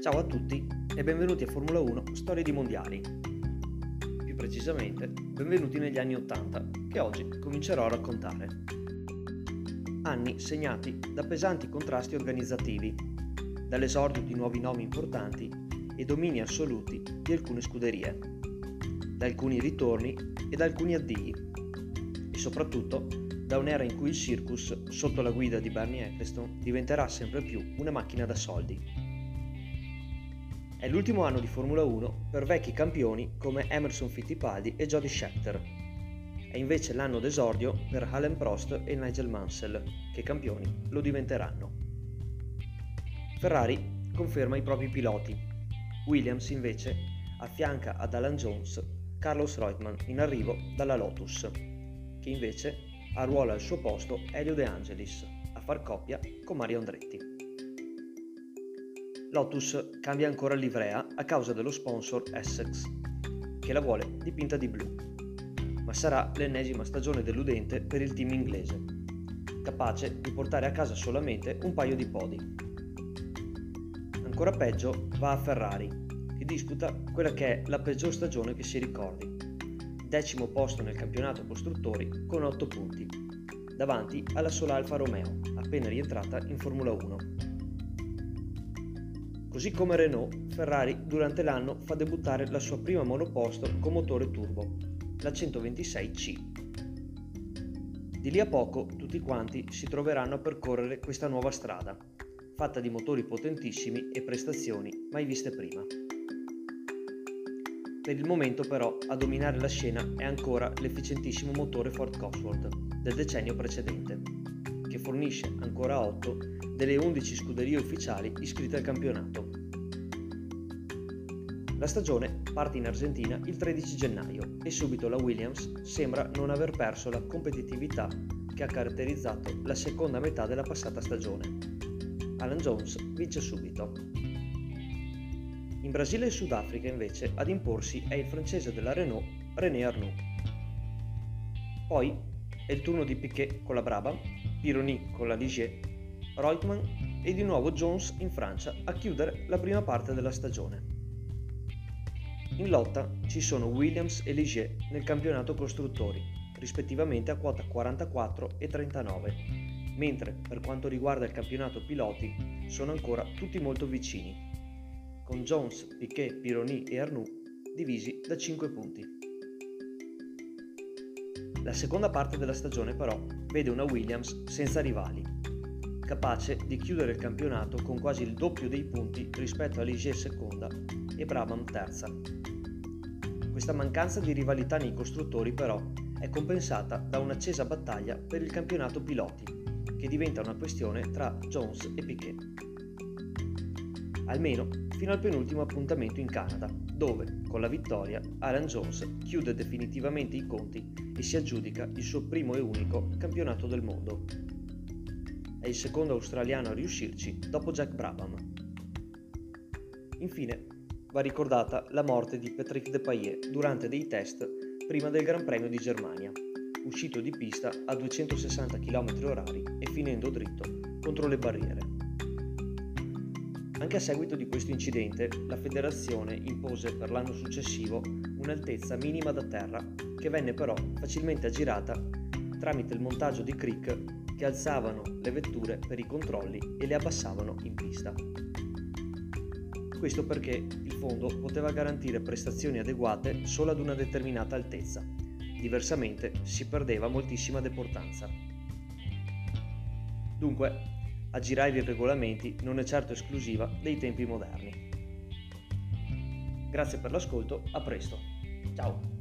Ciao a tutti e benvenuti a Formula 1 Storie di Mondiali. Più precisamente, benvenuti negli anni 80, che oggi comincerò a raccontare. Anni segnati da pesanti contrasti organizzativi, dall'esordio di nuovi nomi importanti e domini assoluti di alcune scuderie, da alcuni ritorni e da alcuni addii, e soprattutto da un'era in cui il circus, sotto la guida di Bernie Eccleston, diventerà sempre più una macchina da soldi. È l'ultimo anno di Formula 1 per vecchi campioni come Emerson Fittipaldi e Jody Scheckter. È invece l'anno d'esordio per Alan Prost e Nigel Mansell, che campioni lo diventeranno. Ferrari conferma i propri piloti. Williams invece affianca ad Alan Jones Carlos Reutemann in arrivo dalla Lotus, che invece arruola al suo posto Elio De Angelis a far coppia con Mario Andretti. Lotus cambia ancora livrea a causa dello sponsor Essex, che la vuole dipinta di blu. Ma sarà l'ennesima stagione deludente per il team inglese, capace di portare a casa solamente un paio di podi. Ancora peggio va a Ferrari, che disputa quella che è la peggior stagione che si ricordi. Decimo posto nel campionato costruttori con 8 punti, davanti alla sola Alfa Romeo, appena rientrata in Formula 1 Così come Renault, Ferrari durante l'anno fa debuttare la sua prima monoposto con motore turbo, la 126C. Di lì a poco tutti quanti si troveranno a percorrere questa nuova strada, fatta di motori potentissimi e prestazioni mai viste prima. Per il momento però a dominare la scena è ancora l'efficientissimo motore Ford Cosworth del decennio precedente, fornisce ancora 8 delle 11 scuderie ufficiali iscritte al campionato. La stagione parte in Argentina il 13 gennaio e subito la Williams sembra non aver perso la competitività che ha caratterizzato la seconda metà della passata stagione. Alan Jones vince subito. In Brasile e Sudafrica invece ad imporsi è il francese della Renault René Arnoux. Poi è il turno di Piquet con la Brabham, Pironi con la Ligier Reutemann e di nuovo Jones in Francia a chiudere la prima parte della stagione. In lotta ci sono Williams e Ligier nel campionato costruttori, rispettivamente a quota 44 e 39, mentre per quanto riguarda il campionato piloti sono ancora tutti molto vicini, con Jones, Piquet, Pironi e Arnoux divisi da 5 punti. La seconda parte della stagione però vede una Williams senza rivali capace di chiudere il campionato con quasi il doppio dei punti rispetto a Ligier seconda e Brabham terza. Questa mancanza di rivalità nei costruttori però è compensata da un'accesa battaglia per il campionato piloti, che diventa una questione tra Jones e Piquet. Almeno fino al penultimo appuntamento in Canada, dove, con la vittoria, Alan Jones chiude definitivamente i conti e si aggiudica il suo primo e unico campionato del mondo è il secondo australiano a riuscirci dopo Jack Brabham. Infine, va ricordata la morte di Patrick Depailler durante dei test prima del Gran Premio di Germania, uscito di pista a 260 km/h e finendo dritto contro le barriere. Anche a seguito di questo incidente, la federazione impose per l'anno successivo un'altezza minima da terra, che venne però facilmente aggirata tramite il montaggio di crick che alzavano le vetture per i controlli e le abbassavano in pista. Questo perché il fondo poteva garantire prestazioni adeguate solo ad una determinata altezza, diversamente si perdeva moltissima deportanza. Dunque, aggirare i regolamenti non è certo esclusiva dei tempi moderni. Grazie per l'ascolto, a presto. Ciao!